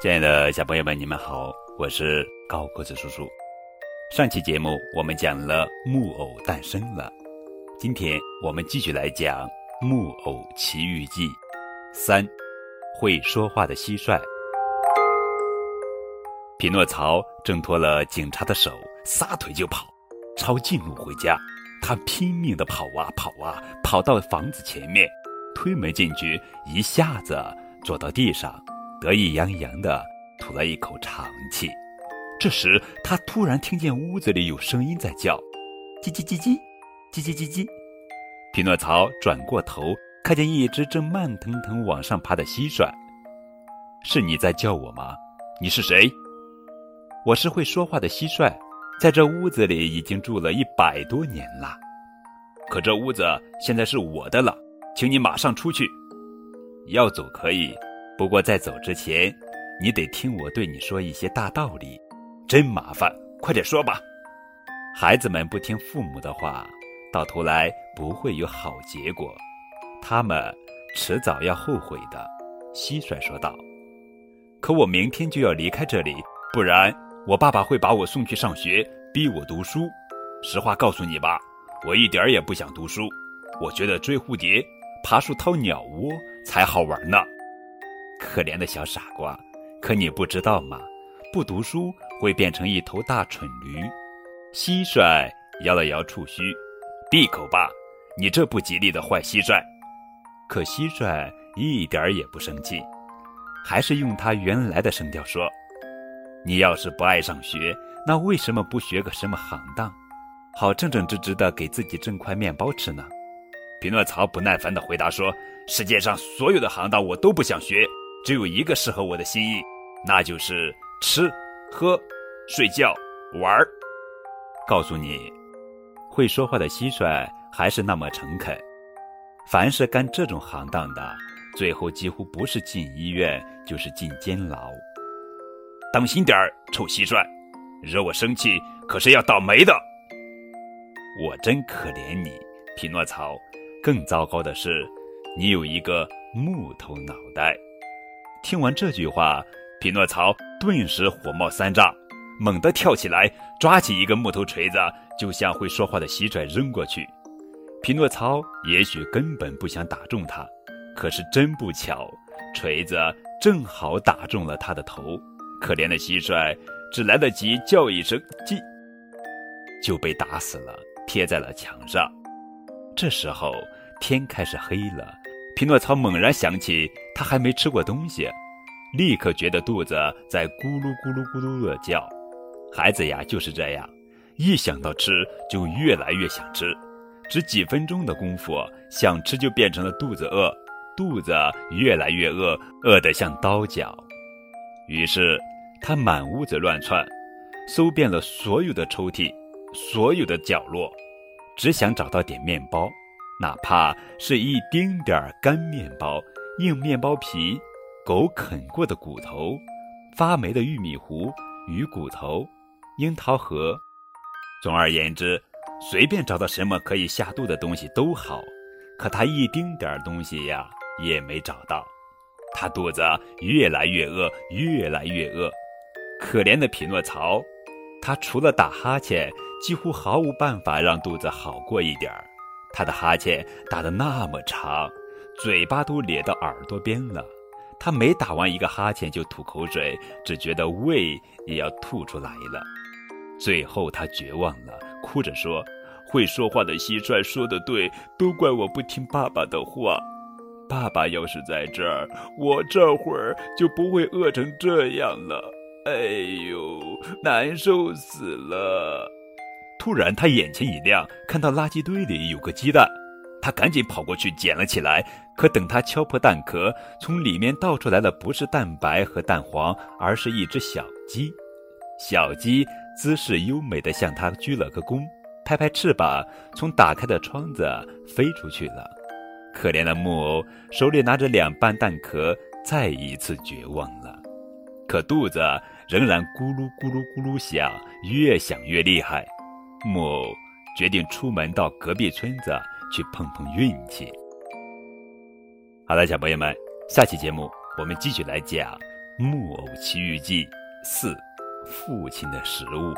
亲爱的小朋友们，你们好，我是高个子叔叔。上期节目我们讲了木偶诞生了，今天我们继续来讲《木偶奇遇记》三，会说话的蟋蟀。匹诺曹挣脱了警察的手，撒腿就跑，抄近路回家。他拼命地跑啊跑啊，跑到房子前面，推门进去，一下子坐到地上。得意洋洋地吐了一口长气，这时他突然听见屋子里有声音在叫：“叽叽叽叽，叽叽叽叽。”匹诺曹转过头，看见一只正慢腾腾往上爬的蟋蟀。“是你在叫我吗？你是谁？”“我是会说话的蟋蟀，在这屋子里已经住了一百多年了。可这屋子现在是我的了，请你马上出去。要走可以。”不过在走之前，你得听我对你说一些大道理，真麻烦，快点说吧。孩子们不听父母的话，到头来不会有好结果，他们迟早要后悔的。蟋蟀说道。可我明天就要离开这里，不然我爸爸会把我送去上学，逼我读书。实话告诉你吧，我一点儿也不想读书，我觉得追蝴蝶、爬树掏鸟窝才好玩呢。可怜的小傻瓜，可你不知道吗？不读书会变成一头大蠢驴。蟋蟀摇了摇触须，闭口吧，你这不吉利的坏蟋蟀。可蟋蟀一点儿也不生气，还是用它原来的声调说：“你要是不爱上学，那为什么不学个什么行当，好正正直直的给自己挣块面包吃呢？”匹诺曹不耐烦地回答说：“世界上所有的行当我都不想学。”只有一个适合我的心意，那就是吃、喝、睡觉、玩儿。告诉你，会说话的蟋蟀还是那么诚恳。凡是干这种行当的，最后几乎不是进医院，就是进监牢。当心点儿，臭蟋蟀，惹我生气可是要倒霉的。我真可怜你，匹诺曹。更糟糕的是，你有一个木头脑袋。听完这句话，匹诺曹顿时火冒三丈，猛地跳起来，抓起一个木头锤子，就向会说话的蟋蟀扔过去。匹诺曹也许根本不想打中它，可是真不巧，锤子正好打中了他的头。可怜的蟋蟀只来得及叫一声“叽”，就被打死了，贴在了墙上。这时候天开始黑了。匹诺曹猛然想起，他还没吃过东西，立刻觉得肚子在咕噜咕噜咕噜的叫。孩子呀，就是这样，一想到吃就越来越想吃。只几分钟的功夫，想吃就变成了肚子饿，肚子越来越饿，饿得像刀绞。于是他满屋子乱窜，搜遍了所有的抽屉，所有的角落，只想找到点面包。哪怕是一丁点儿干面包、硬面包皮、狗啃过的骨头、发霉的玉米糊、鱼骨头、樱桃核，总而言之，随便找到什么可以下肚的东西都好。可他一丁点儿东西呀也没找到，他肚子越来越饿，越来越饿。可怜的匹诺曹，他除了打哈欠，几乎毫无办法让肚子好过一点儿。他的哈欠打得那么长，嘴巴都咧到耳朵边了。他每打完一个哈欠就吐口水，只觉得胃也要吐出来了。最后他绝望了，哭着说：“会说话的蟋蟀说的对，都怪我不听爸爸的话。爸爸要是在这儿，我这会儿就不会饿成这样了。哎呦，难受死了！”突然，他眼前一亮，看到垃圾堆里有个鸡蛋，他赶紧跑过去捡了起来。可等他敲破蛋壳，从里面倒出来的不是蛋白和蛋黄，而是一只小鸡。小鸡姿势优美地向他鞠了个躬，拍拍翅膀，从打开的窗子飞出去了。可怜的木偶手里拿着两半蛋壳，再一次绝望了。可肚子仍然咕噜咕噜咕噜响，越响越厉害。木偶决定出门到隔壁村子去碰碰运气。好了，小朋友们，下期节目我们继续来讲《木偶奇遇记》四，父亲的食物。